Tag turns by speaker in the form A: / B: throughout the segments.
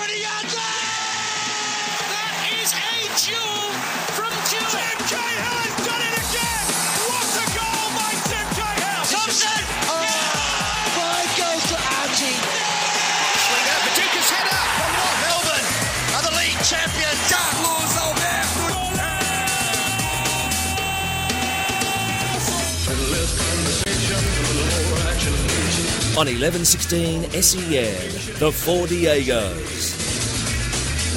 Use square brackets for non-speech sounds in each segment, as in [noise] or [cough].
A: 20 yards out!
B: That is a jewel from
A: Cahill has done it again! What a goal by Tim Cahill!
B: Thompson.
C: Five goals to Archie.
A: Swing out, Paducah's header from Melbourne the league Alberto.
D: on 1116 SEN, the Four Diegos.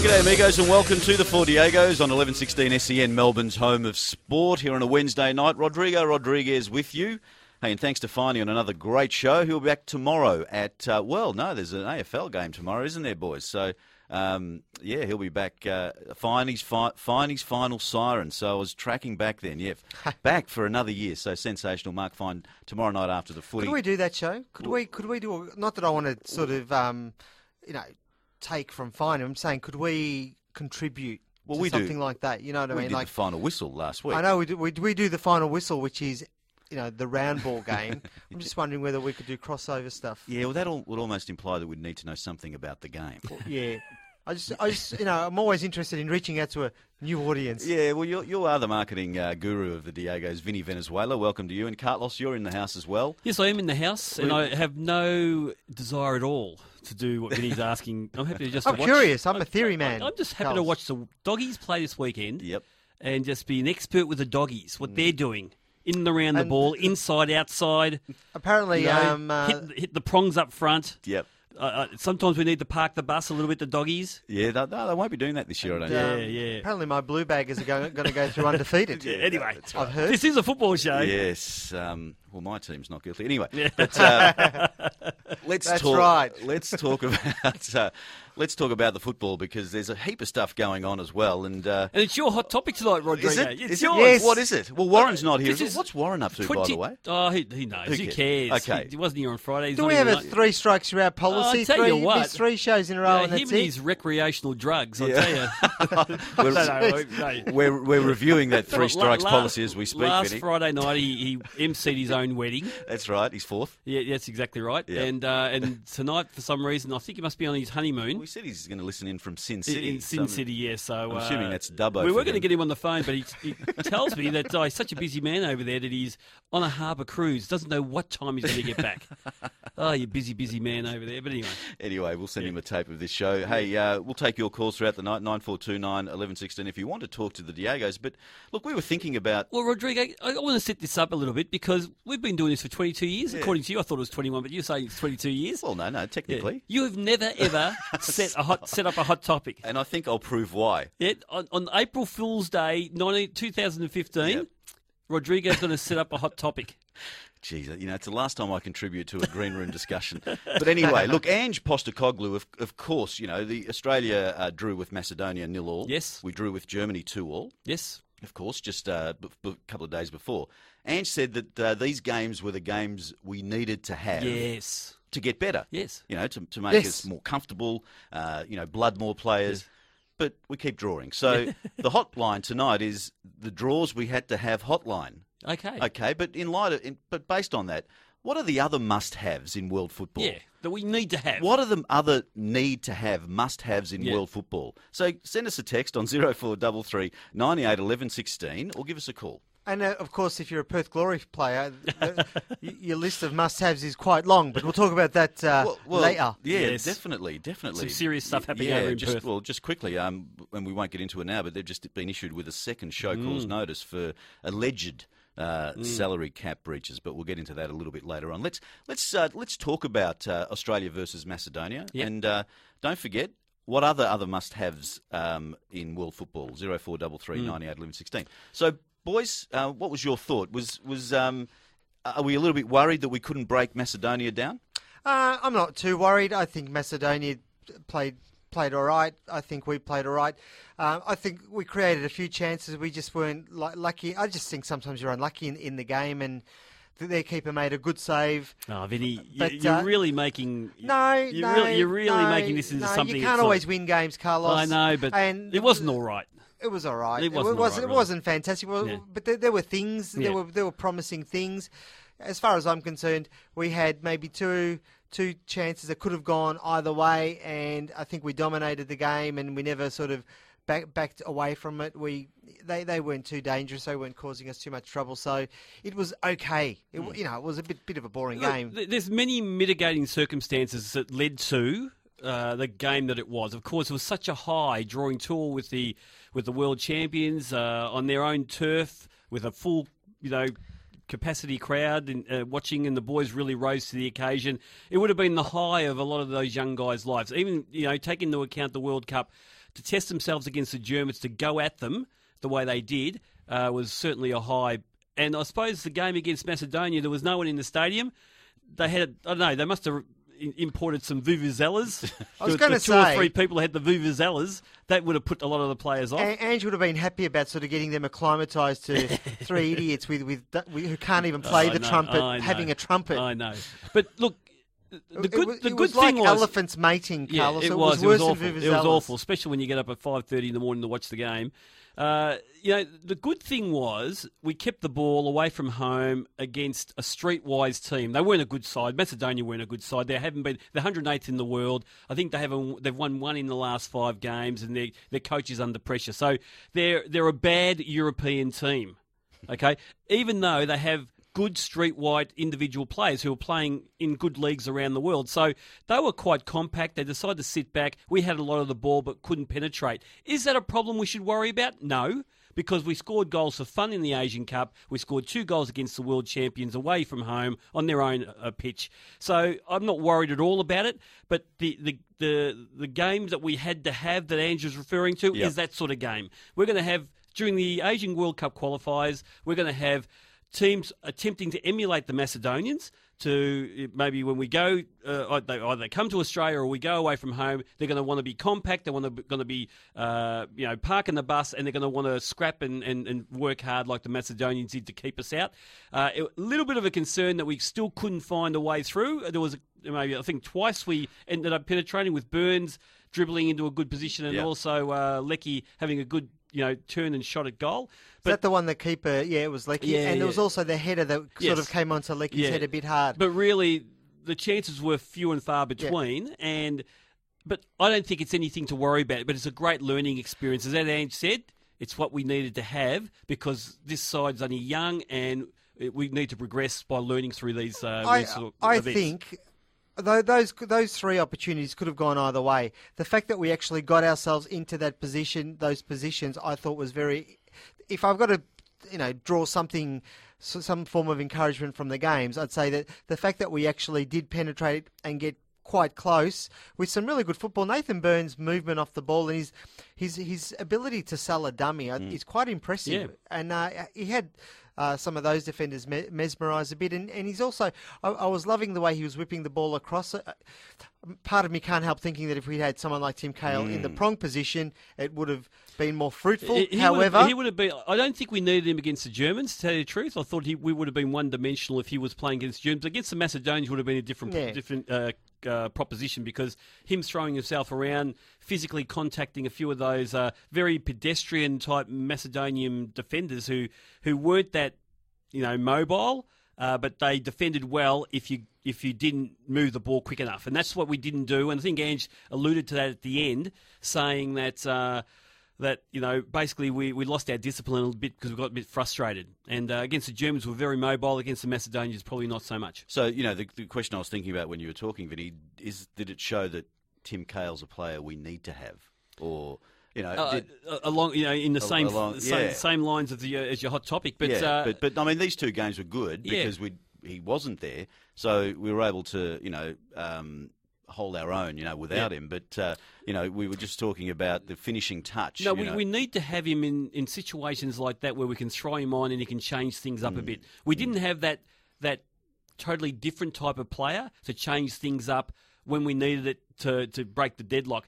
E: G'day, amigos, and welcome to the Four Diegos on 1116 SEN, Melbourne's home of sport. Here on a Wednesday night, Rodrigo Rodriguez with you. Hey, and thanks to Finey on another great show. He'll be back tomorrow at, uh, well, no, there's an AFL game tomorrow, isn't there, boys? So, um, yeah, he'll be back. Uh, Finey's, fi- Finey's final siren. So I was tracking back then, yeah. [laughs] back for another year. So sensational. Mark Fine tomorrow night after the footy.
F: Could we do that show? Could we? Could we do? a- Not that I want to sort of, um, you know, take from fine. I'm saying, could we contribute
E: Well,
F: to
E: we do.
F: something like that? You know what I
E: we
F: mean?
E: did
F: Like,
E: the final whistle last week.
F: I know we do, we we do the final whistle, which is, you know, the round ball [laughs] game. I'm just wondering whether we could do crossover stuff.
E: Yeah, well, that would almost imply that we'd need to know something about the game. [laughs]
F: Yeah. I just, I just, you know, I'm always interested in reaching out to a new audience.
E: Yeah, well, you're, you are the marketing uh, guru of the Diego's, Vinny Venezuela. Welcome to you. And Carlos, you're in the house as well.
G: Yes, I am in the house, and I have no desire at all to do what Vinny's [laughs] asking. I'm happy to just.
F: I'm
G: watch,
F: curious. I'm a theory man,
G: I'm just happy to watch the doggies play this weekend.
E: Yep.
G: And just be an expert with the doggies, what they're doing in and around the ball, inside, outside.
F: Apparently,
G: you know,
F: um, uh,
G: hit, hit the prongs up front.
E: Yep.
G: Uh, uh, sometimes we need to park the bus a little bit. The doggies.
E: Yeah, they, they won't be doing that this year, I don't
G: Yeah,
E: think.
G: yeah.
F: apparently my blue baggers are going, going to go through [laughs] undefeated.
G: Yeah, anyway,
F: I've heard.
G: this is a football show.
E: Yes. Um, well, my team's not guilty. Anyway, but, uh, [laughs] let's
F: That's
E: talk.
F: right.
E: Let's talk [laughs] about. Uh, let's talk about the football because there's a heap of stuff going on as well. And uh,
G: And it's your hot topic tonight, Rodrigo.
E: is it?
G: It's
E: Is it?
F: Yes.
E: What is it? Well, Warren's not here.
G: This is
E: What's Warren up to, by the way?
G: Oh, he, he knows.
E: Who
G: Who
E: cares?
G: cares?
E: Okay.
G: He, he wasn't here on Friday. He's
F: Do we have a
G: tonight.
F: three strikes you're out policy?
G: I'll tell
F: three,
G: you what.
F: three shows in a row,
G: Yeah,
F: and
G: him
F: that's
G: and
F: it.
G: his recreational drugs, I'll
E: Yeah.
G: tell you. [laughs]
E: We're,
G: no, no, no.
E: we're, we're reviewing that [laughs] three strikes
G: la-
E: policy as we speak,
G: Last
E: Vinny.
G: Friday night, he, he emceed his own wedding. [laughs]
E: That's right. He's fourth.
G: Yeah, that's exactly right.
E: Yeah.
G: And uh, and tonight, for some reason, I think he must be on his honeymoon.
E: We said he's going to listen in from Sin City.
G: in Sin
E: So-
G: City, yeah. So
E: I'm
G: uh,
E: assuming that's Dubbo
G: We were going to get him on the phone, but he, he [laughs] tells me that uh, he's such a busy man over there that he's on a harbour cruise. Doesn't know what time he's going to get back. [laughs] oh, you busy, busy man over there. But anyway,
E: Anyway, we'll send him a tape of this show. Hey, uh, we'll take your calls throughout the night, 9429 1116, if you want to talk to the Diegos. But look, we were thinking about.
G: Well, Rodrigo, I, want to set this up a little bit because we've been doing this for 22 years. According to you, I thought it was 21, but you're saying it's 22 years.
E: Well, no, no,
G: Yeah.
E: technically.
G: You have never ever [laughs] set a hot set up a hot topic.
E: And I think I'll prove why.
G: Yet on, on April Fool's Day, 19, 2015,
E: Yep.
G: Rodrigo's going to set up a hot topic. [laughs]
E: Jeez, you know, it's the last time I contribute to a green room discussion. But anyway, look, Ange Postecoglou, of, of course, you know, the Australia uh, drew with Macedonia nil all.
G: Yes.
E: We drew with Germany two all.
G: Yes.
E: of course, just uh, b- b- a couple of days before. Ange said that uh, these games were the games we needed to have
G: Yes.
E: To get better.
G: Yes.
E: You know, to, to make
F: Yes.
E: us more comfortable, uh, you know, blood more players. But we keep drawing. So [laughs] the hotline tonight is the draws we had to have hotline.
G: Okay.
E: Okay, but in light of, in, but based on that, what are the other must-haves in world football?
G: Yeah. That we need to have.
E: What are the other need to have, must haves in
G: Yeah.
E: world football? So send us a text on 0433 98 11 16 or give us a call.
F: And uh, of course, if you're a Perth Glory player, [laughs] the, your list of must-haves is quite long. But we'll talk about that uh, later.
E: Yeah,
G: Yes.
E: definitely, definitely.
G: Some serious stuff happening
E: yeah,
G: over in
E: just,
G: Perth.
E: Well, just quickly, um, and we won't get into it now, but they've just been issued with a second show
G: Mm.
E: cause notice for alleged. Uh, Salary cap breaches, but we'll get into that a little bit later on. Let's let's uh, let's talk about uh, Australia versus Macedonia,
G: Yep.
E: and uh, don't forget what other other must-haves um, in world football. Zero four double three
G: Mm.
E: ninety eight eleven sixteen. So, boys, uh, what was your thought? Was was um, are we a little bit worried that we couldn't break Macedonia down?
F: Uh, I'm not too worried. I think Macedonia played played all right. I think we played all right. Uh, I think we created a few chances. We just weren't lu- lucky. I just think sometimes you're unlucky in, in the game, and their keeper made a good save.
G: Oh, Vinny, you,
F: But,
G: you're
F: uh,
G: really making.
F: No,
G: you're
F: no,
G: really, you're really
F: no,
G: making this into
F: no,
G: something.
F: You can't
G: not-
F: always win games, Carlos.
G: I know, but
F: and
G: it wasn't all right.
F: It was all right.
G: It wasn't all
F: was,
G: right,
F: it
G: really.
F: wasn't fantastic, well,
G: Yeah.
F: but there, there were things.
G: Yeah.
F: There were there were promising things. As far as I'm concerned, we had maybe two two chances that could have gone either way, and I think we dominated the game, and we never sort of back, backed away from it. We they, they weren't too dangerous. They weren't causing us too much trouble. So it was okay. It,
E: Hmm.
F: You know, it was a bit bit of a boring
G: Look,
F: game.
G: there's many mitigating circumstances that led to uh, the game that it was. Of course, it was such a high drawing tour with the with the world champions uh, on their own turf with a full, you know. Capacity crowd uh, watching, and the boys really rose to the occasion. It would have been the high of a lot of those young guys' lives. Even you know, taking into account the World Cup, to test themselves against the Germans, to go at them the way they did, uh, was certainly a high. And I suppose the game against Macedonia, there was no one in the stadium they had I don't know they must have imported some vuvuzelas. [laughs]
F: I was gonna
G: the two or three people had the vuvuzelas. That would have put a lot of the players off.
F: A- Ange would have been happy about sort of getting them acclimatised to three [laughs] idiots with, with, with who can't even oh, play
G: I
F: the
G: know,
F: trumpet, having a trumpet.
G: I know, but look, the
F: It
G: good
F: was-
G: the good
F: was
G: thing
F: like
G: was
F: elephants mating,
G: Yeah,
F: Carlos.
G: it,
F: it
G: was.
F: was
G: It was awful. It was awful, especially when you get up at five thirty in the morning to watch the game. Uh, you know, the good thing was we kept the ball away from home against a streetwise team. They weren't a good side. Macedonia weren't a good side. They haven't been. They're 108th in the world. I think they haven't. They've won one in the last five games, and their their coach is under pressure. So they're they're a bad European team. Okay, even though they have good street-wide individual players who are playing in good leagues around the world. So they were quite compact. They decided to sit back. We had a lot of the ball but couldn't penetrate. Is that a problem we should worry about? No. Because we scored goals for fun in the Asian Cup. We scored two goals against the world champions away from home on their own uh, pitch. So I'm not worried at all about it. But the, the, the, the game that we had to have that Andrew's referring to
E: Yep.
G: is that sort of game. We're going to have, during the Asian World Cup qualifiers, we're going to have teams attempting to emulate the Macedonians. To maybe when we go, uh, they either come to Australia or we go away from home, they're going to want to be compact. They're want to going to be, uh, you know, parking the bus, and they're going to want to scrap and, and, and work hard like the Macedonians did to keep us out. Uh, a little bit of a concern that we still couldn't find a way through. There was a, maybe I think twice we ended up penetrating with Burns dribbling into a good position, and
E: Yeah.
G: also uh, Leckie having a good, you know, turn and shot at goal.
F: Is that the one that keeper? Yeah, it was Leckie,
G: Yeah,
F: and there was also the header that
G: Yes.
F: sort of came onto Leckie's
G: Yeah.
F: head a bit hard.
G: But really, the chances were few and far between, and but I don't think it's anything to worry about. But it's a great learning experience, as Ange said. It's what we needed to have because this side's only young, and we need to progress by learning through these. Uh,
F: I,
G: these sort of
F: I
G: events.
F: think those those three opportunities could have gone either way. The fact that we actually got ourselves into that position, those positions, I thought was very. If I've got to, you know, draw something, some form of encouragement from the games, I'd say that the fact that we actually did penetrate and get quite close with some really good football. Nathan Burns' movement off the ball and his his his ability to sell a dummy uh is quite impressive.
G: Yeah.
F: And uh, he had uh, some of those defenders me- mesmerised a bit, and, and he's also. I, I was loving the way he was whipping the ball across. Uh, part of me can't help thinking that if we had someone like Tim Cahill in the prong position, it would have been more fruitful.
G: He- he
F: However,
G: would, he would have been. I don't think we needed him against the Germans. To tell you the truth, I thought he, we would have been one-dimensional if he was playing against Germans. Against the Macedonians, would have been a different,
F: Yeah.
G: different uh, uh, proposition because him throwing himself around, physically contacting a few of those uh, very pedestrian type Macedonian defenders who who weren't that you know mobile. Uh, but they defended well if you if you didn't move the ball quick enough, and that's what we didn't do. And I think Ange alluded to that at the end, saying that uh, that you know basically we, we lost our discipline a little bit because we got a bit frustrated. And uh, against the Germans, we're very mobile. Against the Macedonians, probably not so much.
E: So, you know, the, the question I was thinking about when you were talking, Vinny, is did it show that Tim Cahill's a player we need to have? Or, you know,
G: Uh,
E: did,
G: uh, along you know in the same
E: along-
G: same,
E: yeah.
G: same lines of the uh, as your hot topic, but
E: yeah,
G: uh,
E: but, but I mean, these two games were good
G: Yeah.
E: because we he wasn't there, so we were able to, you know, um, hold our own, you know, without
G: Yeah.
E: him. But uh, you know, we were just talking about the finishing touch.
G: No,
E: you
G: we,
E: know.
G: we need to have him in, in situations like that where we can throw him on and he can change things up a bit. We didn't have that that totally different type of player to change things up when we needed it to, to break the deadlock.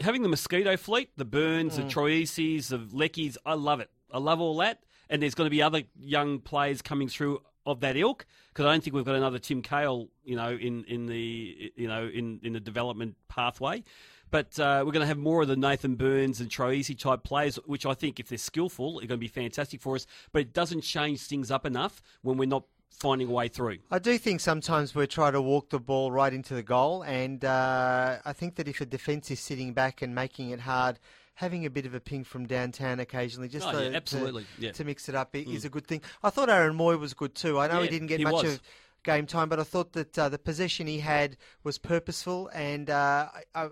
G: Having the mosquito fleet, the Burns, the Troisis, the Leckies, I love it. I love all that. And there's going to be other young players coming through of that ilk because I don't think we've got another Tim Cahill, you know, in, in the you know in, in the development pathway. But uh, we're going to have more of the Nathan Burns and Troisi type players, which I think, if they're skillful, are going to be fantastic for us. But it doesn't change things up enough when we're not finding a way through.
F: I do think sometimes we try to walk the ball right into the goal, and uh, I think that if a defence is sitting back and making it hard, having a bit of a ping from downtown occasionally, just
G: Oh,
F: to,
G: yeah, absolutely,
F: to,
G: yeah. Mm.
F: mix it up, is a good thing. I thought Aaron Mooy was good too. I know he didn't get
G: he
F: much
G: was.
F: of game time, but I thought that uh, the possession he had was purposeful, and uh, I,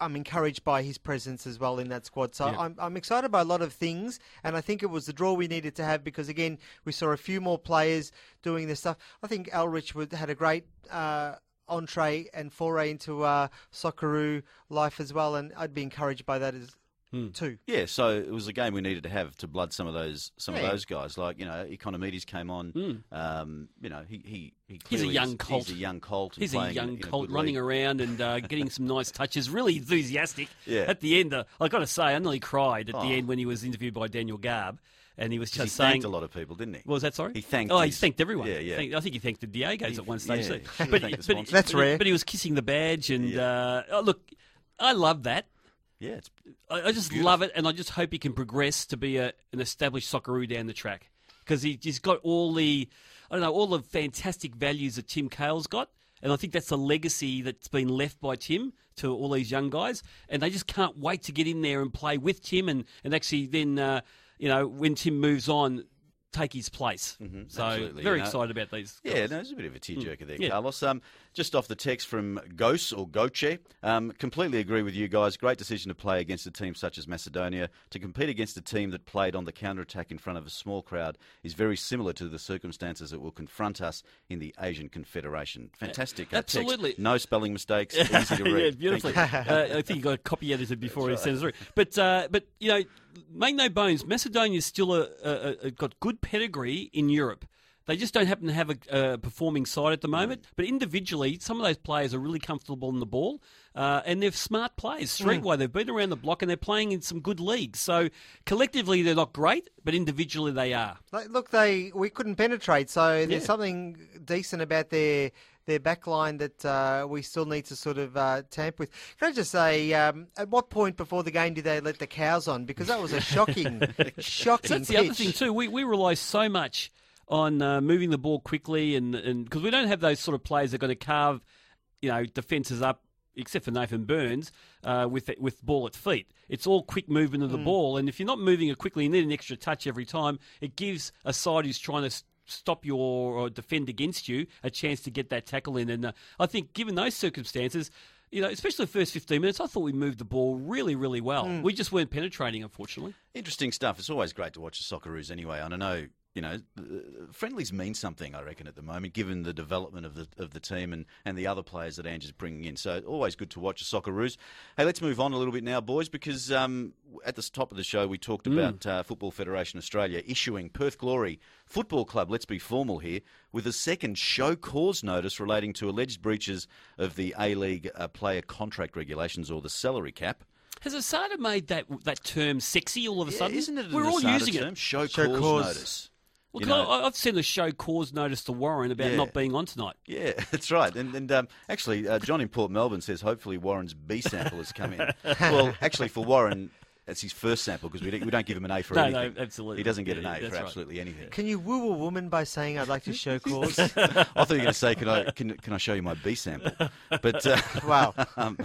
F: I'm encouraged by his presence as well in that squad. So
G: Yeah.
F: I'm, I'm excited by a lot of things, and I think it was the draw we needed to have because again we saw a few more players doing this stuff. I think Elrich would, had a great. Uh, entree and foray into uh, Socceroo life as well, and I'd be encouraged by that as
G: Hmm.
F: too.
E: Yeah, so it was a game we needed to have to blood some of those some
F: Yeah.
E: of those guys. Like you know, Ikonomidis came on. Um, you know, he he, he
G: Hmm. He's a young Colt.
E: He's a young Colt.
G: He's a young colt running
E: league.
G: around and uh, getting some nice touches. Really enthusiastic. [laughs]
E: Yeah.
G: At the end, uh, I got to say, I nearly cried at
E: Oh.
G: the end when he was interviewed by Daniel Garb, and he was just
E: he
G: saying.
E: thanked a lot of people, didn't he?
G: What was that sorry?
E: He thanked
G: Oh, he thanked everyone.
E: Yeah, yeah.
G: Thanked- I think he thanked the Diego's
E: He-
G: at one stage
E: yeah, [laughs] he
G: But,
E: thanked
G: but.
F: That's
G: but,
F: rare.
G: But he was kissing the badge, and
E: Yeah.
G: uh, oh, look, I love that.
E: Yeah, it's
G: I, I just love it, and I just hope he can progress to be a, an established Socceroo down the track because he, he's got all the, I don't know, all the fantastic values that Tim Cahill's got, and I think that's a legacy that's been left by Tim to all these young guys, and they just can't wait to get in there and play with Tim, and and actually then, uh, you know, when Tim moves on. Take his place. so
E: Mm-hmm. absolutely,
G: very
E: you know.
G: excited about these.
E: Yeah,
G: guys.
E: no, there's a bit of a tearjerker there,
G: Hmm. Yeah.
E: Carlos. Um, just off the text from Gose or Goche, um, completely agree with you guys. Great decision to play against a team such as Macedonia. To compete against a team that played on the counter attack in front of a small crowd is very similar to the circumstances that will confront us in the Asian Confederation. Fantastic. uh, text.
G: Absolutely.
E: No spelling mistakes. [laughs] Easy to read.
G: yeah, beautifully. Uh, I think he got a copy edited before he sent it through. But uh, but you know, make no bones, Macedonia's still a, a, a got good pedigree in Europe. They just don't happen to have a, a performing side at the moment. But individually, some of those players are really comfortable on the ball, uh, and they're smart players. Streetwise, they've been around the block and they're playing in some good leagues. So collectively, they're not great, but individually, they are.
F: Look, they we couldn't penetrate, so there's
G: Yeah.
F: something decent about their their back line that uh, we still need to sort of uh, tamp with. Can I just say, um, at what point before the game did they let the cows on? Because that was a shocking, [laughs] shocking
G: So that's the other thing too. We we rely so much on uh, moving the ball quickly, and and because we don't have those sort of players that are going to carve, you know, defenses up. Except for Nathan Burns, uh, with with ball at feet, it's all quick movement of the ball. And if you're not moving it quickly, you need an extra touch every time. It gives a side who's trying to stop you or, defend against you a chance to get that tackle in. And uh, I think, given those circumstances, you know, especially the first 15 minutes, I thought we moved the ball really, really well. We just weren't penetrating, unfortunately.
E: Interesting stuff. It's always great to watch the Socceroos anyway. And I know, you know, uh, friendlies mean something, I reckon, at the moment, given the development of the of the team and, and the other players that Ange is bringing in. So always good to watch the Socceroos. Hey, let's move on a little bit now, boys, because um, at the top of the show we talked about uh, Football Federation Australia issuing Perth Glory Football Club, let's be formal here, with a second show cause notice relating to alleged breaches of the A-League uh, player contract regulations or the salary cap.
G: Has Asada made that that term sexy all of a sudden?
E: Isn't it
G: We're all
E: Asada
G: using
E: term?
G: it.
E: Show,
F: Show
E: cause,
F: cause.
E: notice.
G: Well,
E: You know-
G: I, I've seen the show cause notice to Warren about
E: Yeah.
G: not being on tonight.
E: Yeah, [laughs] that's right. And, and um, actually, uh, John in Port Melbourne says hopefully Warren's B sample has come in. [laughs] well, actually, for Warren, that's his first sample because we don't, we don't give him an A for
G: No, no,
E: anything.
G: absolutely.
E: He doesn't get
G: Yeah,
E: an A
G: that's
E: for
G: right.
E: absolutely anything.
F: Can you woo a woman by saying I'd like to show [laughs] cause?
E: I thought you were going to say, can I, can, can I show you my B sample? But, uh,
F: wow, [laughs]
E: um,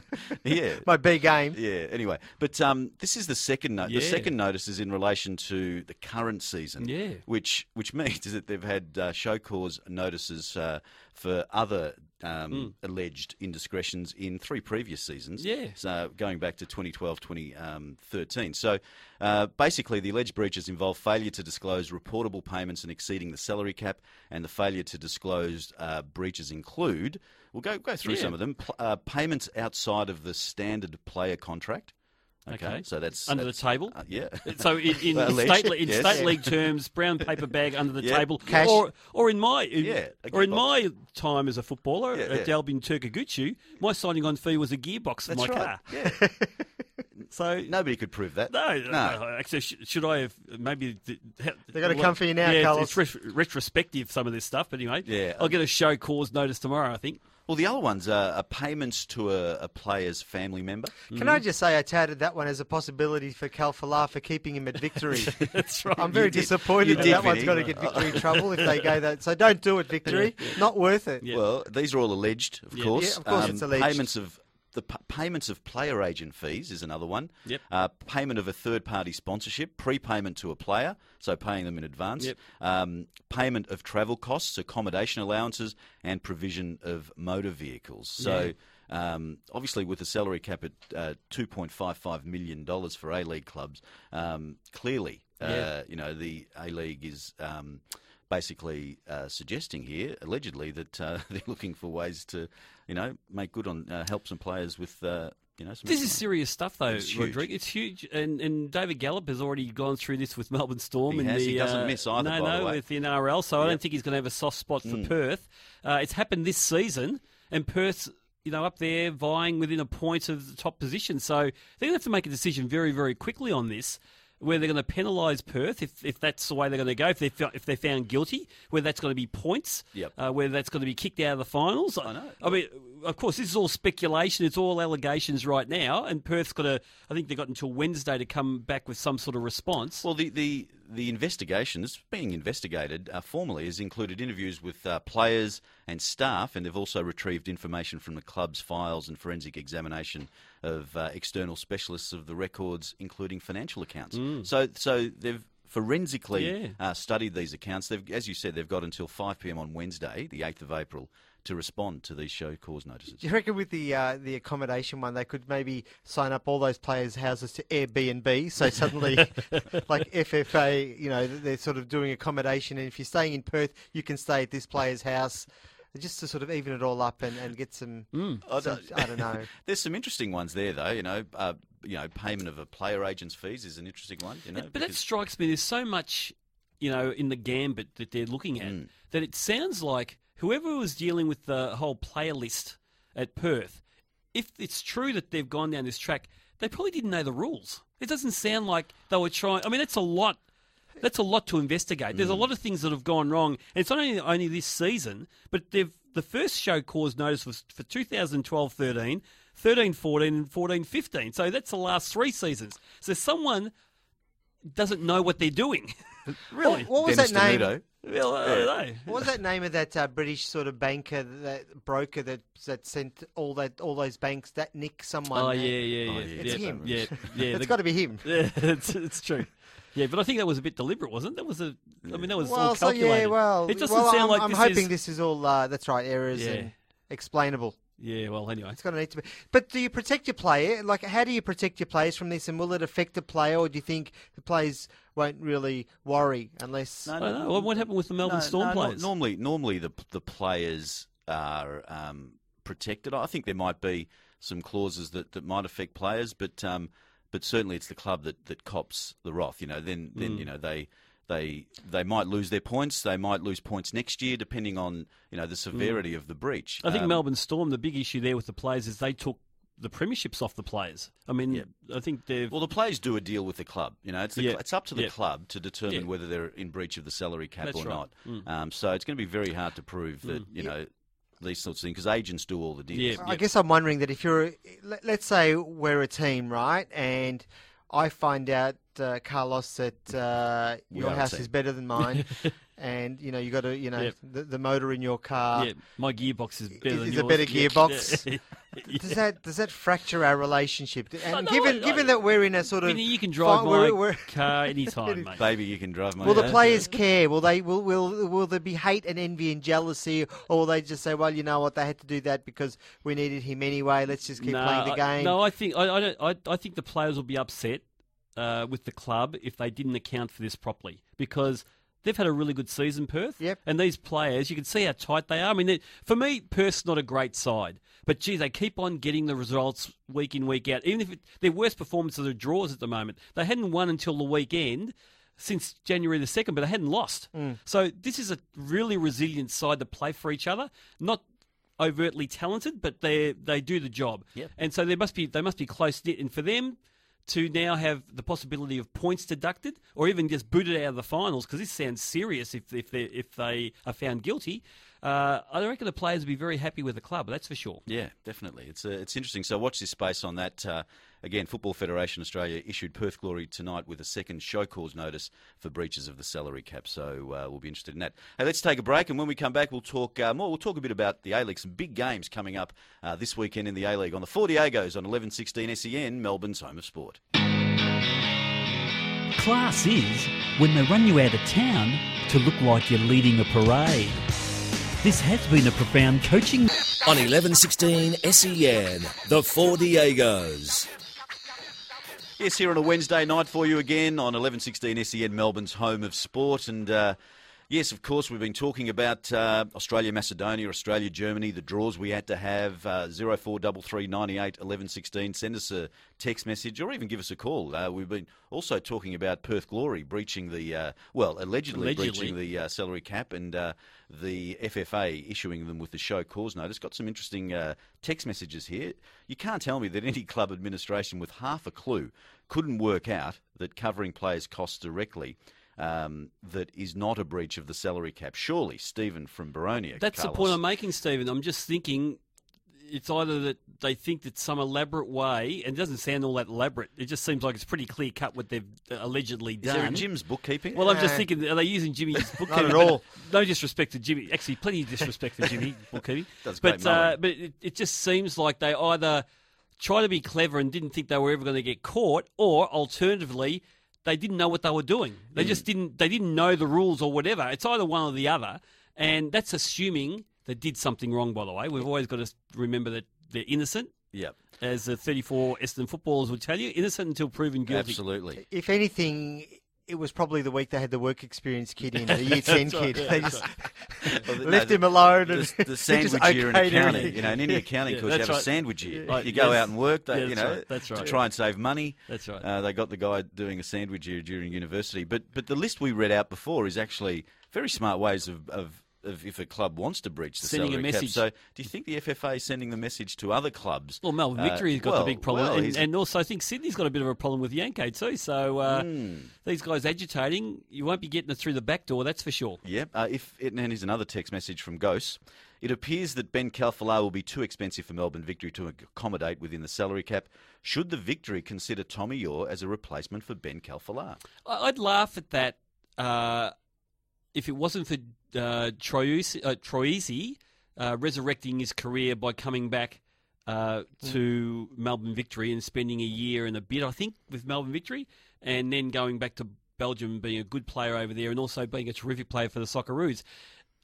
E: yeah.
F: my B game.
E: Yeah. Anyway, but um, this is the second note. The second notice is in relation to the current season.
G: Yeah.
E: Which which [laughs] means that they've had uh, show cause notices uh, for other um, alleged indiscretions in three previous seasons.
G: Yeah.
E: So going back to 2012, 2013. So uh, basically, the alleged breaches involve failure to disclose reportable payments and exceeding the salary cap, and the failure to disclose uh, breaches include. We'll go go through
G: Yeah.
E: some of them. Uh, payments outside of the standard player contract. Okay,
G: Okay.
E: so that's
G: Under
E: that's-
G: the table?
E: uh, yeah. [laughs]
G: So in, in, [laughs]
E: Well,
G: in
E: alleged,
G: state, in
E: yes.
G: state league [laughs] terms, brown paper bag under the
E: Yeah.
G: table,
F: Cash.
G: or or in my
E: Yeah,
G: or in
E: gearbox.
G: my time as a footballer
E: Yeah,
G: at
E: yeah.
G: Dalbin Turkaguchi, my signing on fee was a gearbox for
E: That's
G: my
E: right.
G: car.
E: Yeah.
G: So
E: Nobody could prove that.
G: No,
E: no.
G: no. Actually, should I have maybe? They're
F: going to come for you now,
G: yeah,
F: Carlos.
G: It's ret- retrospective some of this stuff, but anyway,
E: Yeah.
G: I'll get a show cause notice tomorrow. I think.
E: Well, the other ones are, are payments to a, a player's family member.
F: Can I just say I touted that one as a possibility for Khalfallah for keeping him at victory. [laughs]
G: That's right.
F: I'm very
E: You did-
F: disappointed that
E: did,
F: that one's
E: Vinny.
F: got to get victory [laughs] trouble if they go that. So don't do it, victory. Not worth it.
G: Yeah.
E: Well, these are all alleged, of
G: Yeah.
E: course.
F: Yeah, of course um, it's alleged.
E: Payments of the p- payments of player agent fees is another one.
G: Yep.
E: Uh, payment of a third party sponsorship, prepayment to a player, so paying them in advance.
G: Yep.
E: Um, payment of travel costs, accommodation allowances, and provision of motor vehicles. So. Um, obviously, with a salary cap at uh, two point five five million dollars for A League clubs, um, clearly, uh,
G: Yeah.
E: you know, the A League is um, basically uh, suggesting here, allegedly, that uh, [laughs] they're looking for ways to, you know, make good on uh, help some players with, uh, you know, some.
G: This is serious stuff, though,
E: It's.
G: Rodrigo. It's huge, and and David Gallop has already gone through this with Melbourne Storm.
E: He
G: in
E: has.
G: the,
E: He doesn't
G: uh,
E: miss either,
G: No,
E: by the
G: no,
E: way.
G: with the NRL. So I don't think he's going to have a soft spot for
E: Mm.
G: Perth. Uh, it's happened this season, and Perth's you know up there vying within a point of the top position. So they're going to have to make a decision very, very quickly on this. Where they're going to penalise Perth if, if that's the way they're going to go, if they if they're found guilty, whether that's going to be points,
E: Yep.
G: uh, whether that's going to be kicked out of the finals.
E: I know.
G: I mean, of course, this is all speculation. It's all allegations right now, and Perth's got to. I think they've got until Wednesday to come back with some sort of response.
E: Well, the, the, the investigation that's being investigated uh, formally has included interviews with uh, players and staff, and they've also retrieved information from the club's files and forensic examination of uh, external specialists of the records, including financial accounts. So, so they've forensically
G: Mm. Yeah.
E: uh, studied these accounts. They've, as you said, they've got until 5 p.m. on Wednesday, the 8th of April, to respond to these show cause notices.
F: Do you reckon with the uh, the accommodation one, they could maybe sign up all those players' houses to Airbnb? So suddenly, [laughs] like FFA, you know, they're sort of doing accommodation, and if you're staying in Perth, you can stay at this player's house, just to sort of even it all up and, and get some,
E: I
F: some-
E: don't-
F: I don't know. [laughs]
E: There's some interesting ones there, though. You know, uh, you know, payment of a player agent's fees is an interesting one. You know,
G: but that
E: because-
G: strikes me. There's so much, you know, in the gambit that they're looking at
E: Mm.
G: that it sounds like whoever was dealing with the whole player list at Perth, if it's true that they've gone down this track, they probably didn't know the rules. It doesn't sound like they were trying. I mean, that's a lot. That's a lot to investigate.
E: Mm.
G: There's a lot of things that have gone wrong, and it's not only only this season, but they've the first show cause notice was for 2012-13, 13-14, and 14-15. So that's the last three seasons. So someone doesn't know what they're doing. [laughs] [laughs] really?
F: What, what was
E: Dennis
F: that name?
E: Denuto.
G: Well, I don't.
F: What was that name of that uh, British sort of banker, that broker that that sent all that all those banks? That Nick someone.
G: Oh
F: uh,
G: yeah, yeah, yeah.
E: yeah,
F: It's
G: yeah,
F: him.
G: Yeah, [laughs] yeah.
F: It's
G: the-
F: got to be him. [laughs]
G: Yeah, it's, it's true. Yeah, but I think that was a bit deliberate, wasn't it? That was a. I mean, that was all
F: Well, so
G: calculated.
F: yeah, well,
G: it doesn't
F: well,
G: sound
F: I'm,
G: like
F: I'm
G: this
F: hoping
G: is.
F: this is all. Uh, that's right, errors
G: Yeah.
F: and explainable.
G: Yeah, well, anyway.
F: It's going to need to be. But do you protect your player? Like, how do you protect your players from this? And will it affect the player, or do you think the players won't really worry unless?
E: No,
G: I don't know. What- What happened with the Melbourne
E: No,
G: Storm
E: no, no,
G: players?
E: Normally, normally the the players are um, protected. I think there might be some clauses that, that might affect players, but um, but certainly it's the club that, that cops the wrath. You know, then then
G: Mm.
E: you know they. They they might lose their points. They might lose points next year, depending on you know the severity of the breach.
G: Mm. I think
E: Um,
G: Melbourne Storm. The big issue there with the players is they took the premierships off the players. I mean,
E: Yep.
G: I think they've.
E: Well, the players do a deal with the club. You know, it's the,
G: Yeah.
E: cl- it's up to the
G: Yeah.
E: club to determine
G: Yeah.
E: whether they're in breach of the salary cap
G: That's
E: or
G: right.
E: not. Um, so it's going to be very hard to prove that you know these sorts of things because agents do all the deals.
G: Yeah.
F: I guess I'm wondering that if you're, let- let's say we're a team, right, and I find out uh, Carlos that uh, your house
E: team.
F: is better than mine, [laughs] and you know you got to, you know,
G: Yep.
F: the, the motor in your car.
G: yeah, my gearbox is better
F: Is-
G: than
F: is a better gearbox? [laughs]
G: Yeah.
F: Does that does that fracture our relationship? And
G: no,
F: given
G: I-
F: given
G: I-
F: that we're in a sort of,
G: Vinny, you can drive
F: fi-
G: my
F: we're- we're-
G: car anytime, [laughs] mate.
E: Baby, you can drive my
F: Will the
E: house.
F: players care? Will they? Will will will there be hate and envy and jealousy, or will they just say, "Well, you know what? They had to do that because we needed him anyway. Let's just keep
G: No,
F: playing the
G: I-
F: game."
G: No, I think I, I, don't, I, I think the players will be upset uh, with the club if they didn't account for this properly because they've had a really good season, Perth.
F: Yep.
G: And these players, you can see how tight they are. I mean, for me, Perth's not a great side, but gee, they keep on getting the results week in week out. Even if it, their worst performances are draws at the moment, they hadn't won until the weekend. Since January the 2nd, but they hadn't lost. So, this is a really resilient side to play for each other. Not overtly talented, but they they do the job.
E: Yep.
G: And so they must be they must be close knit. And for them to now have the possibility of points deducted, or even just booted out of the finals, because this sounds serious if if they if they are found guilty. Uh, I reckon the players will be very happy with the club. That's for sure.
E: Yeah, definitely. It's uh, it's interesting. So watch this space on that. Uh, again, Football Federation Australia issued Perth Glory tonight with a second show cause notice for breaches of the salary cap. So uh, we'll be interested in that. Hey, let's take a break, and when we come back, we'll talk uh, more. We'll talk a bit about the A League. Some big games coming up uh, this weekend in the A League on the Four Diegos on eleven sixteen SEN, Melbourne's home of sport.
H: Class is when they run you out of town to look like you're leading a parade. This has been a profound coaching.
D: On 1116 SEN, the Four Diegos.
E: Yes, here on a Wednesday night for you again on 1116 SEN, Melbourne's home of sport. And uh, yes, of course, we've been talking about uh, Australia, Macedonia, Australia, Germany, the draws we had to have. Uh, 0433 98 1116. Send us a text message or even give us a call. Uh, we've been also talking about Perth Glory breaching the, uh, well, allegedly,
G: Allegedly.
E: breaching the uh, salary cap and uh, the FFA issuing them with the show cause notice. Got some interesting uh, text messages here. You can't tell me that [laughs] any club administration with half a clue couldn't work out that covering players' costs directly. Um, that is not a breach of the salary cap. Surely, Stephen from Boronia.
G: That's the point I'm making, Stephen. I'm just thinking it's either that they think that some elaborate way, and it doesn't sound all that elaborate. It just seems like it's pretty clear cut what they've uh, allegedly
E: Is
G: done.
E: there a Jim's bookkeeping?
G: Well, I'm just thinking, are they using Jimmy's [laughs] bookkeeping?
F: at all.
G: No disrespect to Jimmy. Actually, plenty of disrespect for Jimmy [laughs] bookkeeping.
E: Does great
G: but uh, but it, it just seems like they either try to be clever and didn't think they were ever going to get caught, or alternatively, they didn't know what they were doing. They mm. just didn't. They didn't know the rules or whatever. It's either one or the other, and that's assuming they did something wrong. By the way, we've always got to remember that they're innocent.
E: Yep,
G: As the 34 Essendon footballers would tell you, innocent until proven guilty.
E: absolutely.
F: If anything, it was probably the week they had the work experience kid in, the [laughs] year 10 kid. They just [laughs]
E: Well, [laughs]
F: left
E: no,
F: him alone.
E: The,
F: and
E: the
F: just
E: sandwich year in
F: okayed
E: accounting,
F: everything.
E: you know, in any accounting
G: Yeah,
E: course, you
G: that's
E: have a sandwich year.
G: Right,
E: you go
G: yes.
E: out and work, they,
G: Yeah,
E: you
G: that's
E: know,
G: right, that's
E: to try and save money.
G: That's right.
E: Uh, they got the guy doing a sandwich year during university. But but the list we read out before is actually very smart ways of. of of if a club wants to breach the
G: Sending a
E: salary cap.
G: message.
E: So, do you think the FFA is sending the message to other clubs?
G: Well, Melbourne
E: Uh,
G: Victory's got
E: well,
G: the big problem,
E: well,
G: and, and also I think Sydney's got a bit of a problem with Janko too. So uh,
E: Hmm.
G: these guys agitating, you won't be getting it through the back door, that's for sure.
E: Yep. Uh, if it, and here's another text message from Ghost. It appears that Ben Khalfallah will be too expensive for Melbourne Victory to accommodate within the salary cap. Should the Victory consider Tommy Oar as a replacement for Ben Khalfallah?
G: I- I'd laugh at that uh, if it wasn't for uh, Troisi, uh, Troisi uh, resurrecting his career by coming back uh, to Melbourne Victory and spending a year and a bit, I think, with Melbourne Victory, and then going back to Belgium, being a good player over there, and also being a terrific player for the Socceroos.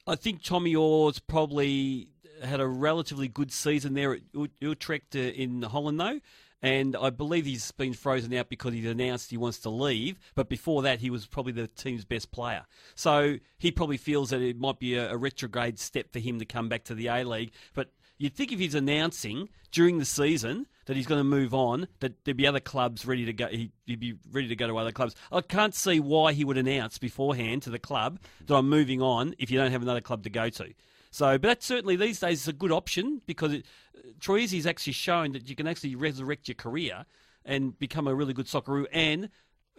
G: I think Tommy Oar's probably had a relatively good season there at Ut- Utrecht uh, in Holland, though. And I believe he's been frozen out because he's announced he wants to leave. But before that, he was probably the team's best player. So he probably feels that it might be a, a retrograde step for him to come back to the A League. But you'd think if he's announcing during the season that he's going to move on, that there'd be other clubs ready to go. He'd, he'd be ready to go to other clubs. I can't see why he would announce beforehand to the club that I'm moving on if you don't have another club to go to. So, but that's certainly these days is a good option because it, Troisi's actually shown that you can actually resurrect your career and become a really good Socceroo and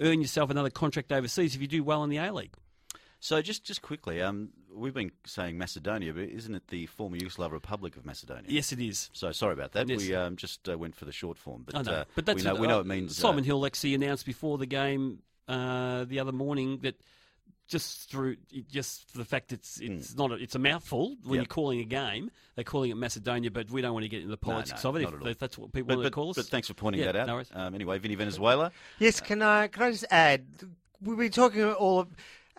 G: earn yourself another contract overseas if you do well in the A League.
E: So just just quickly, um, we've been saying Macedonia, but isn't it the former Yugoslav Republic of Macedonia?
G: Yes, it is.
E: So sorry about that.
G: Yes.
E: We um, just uh, went for the short form, but
G: know,
E: uh,
G: but that's
E: we know, we know it means uh,
G: Simon Hill actually announced before the game uh, the other morning that just through just for the fact it's it's not a, it's a mouthful when
E: Hmm. Yep.
G: you're calling a game they're calling it Macedonia but we don't want to get into the politics
E: no,
G: of it
E: not
G: if
E: at all.
G: that's what people
E: But,
G: want to call us.
E: but thanks for pointing
G: Yeah,
E: that out.
G: no worries.
E: um, anyway, Vinny Venezuela.
F: Yes, can I can I just add? We've been talking all of,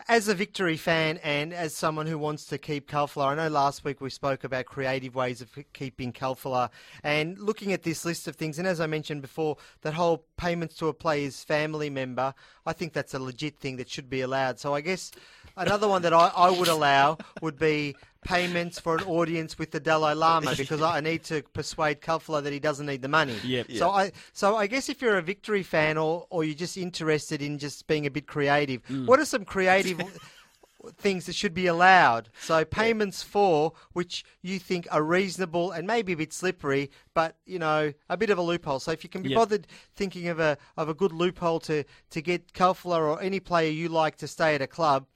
F: as a victory fan and as someone who wants to keep Khalfallah. I know last week we spoke about creative ways of keeping Khalfallah and looking at this list of things. And as I mentioned before, that whole payments to a player's family member, I think that's a legit thing that should be allowed. So I guess another one that I, I would allow would be payments for an audience with the Dalai Lama [laughs] because I need to persuade Khalfallah that he doesn't need the money.
G: Yep.
F: So I so I guess if you're a victory fan or or you're just interested in just being a bit creative, mm. what are some creative [laughs] things that should be allowed? So payments for which you think are reasonable and maybe a bit slippery, but you know a bit of a loophole. So if you can be
G: Yep.
F: bothered thinking of a of a good loophole to to get Khalfallah or any player you like to stay at a club.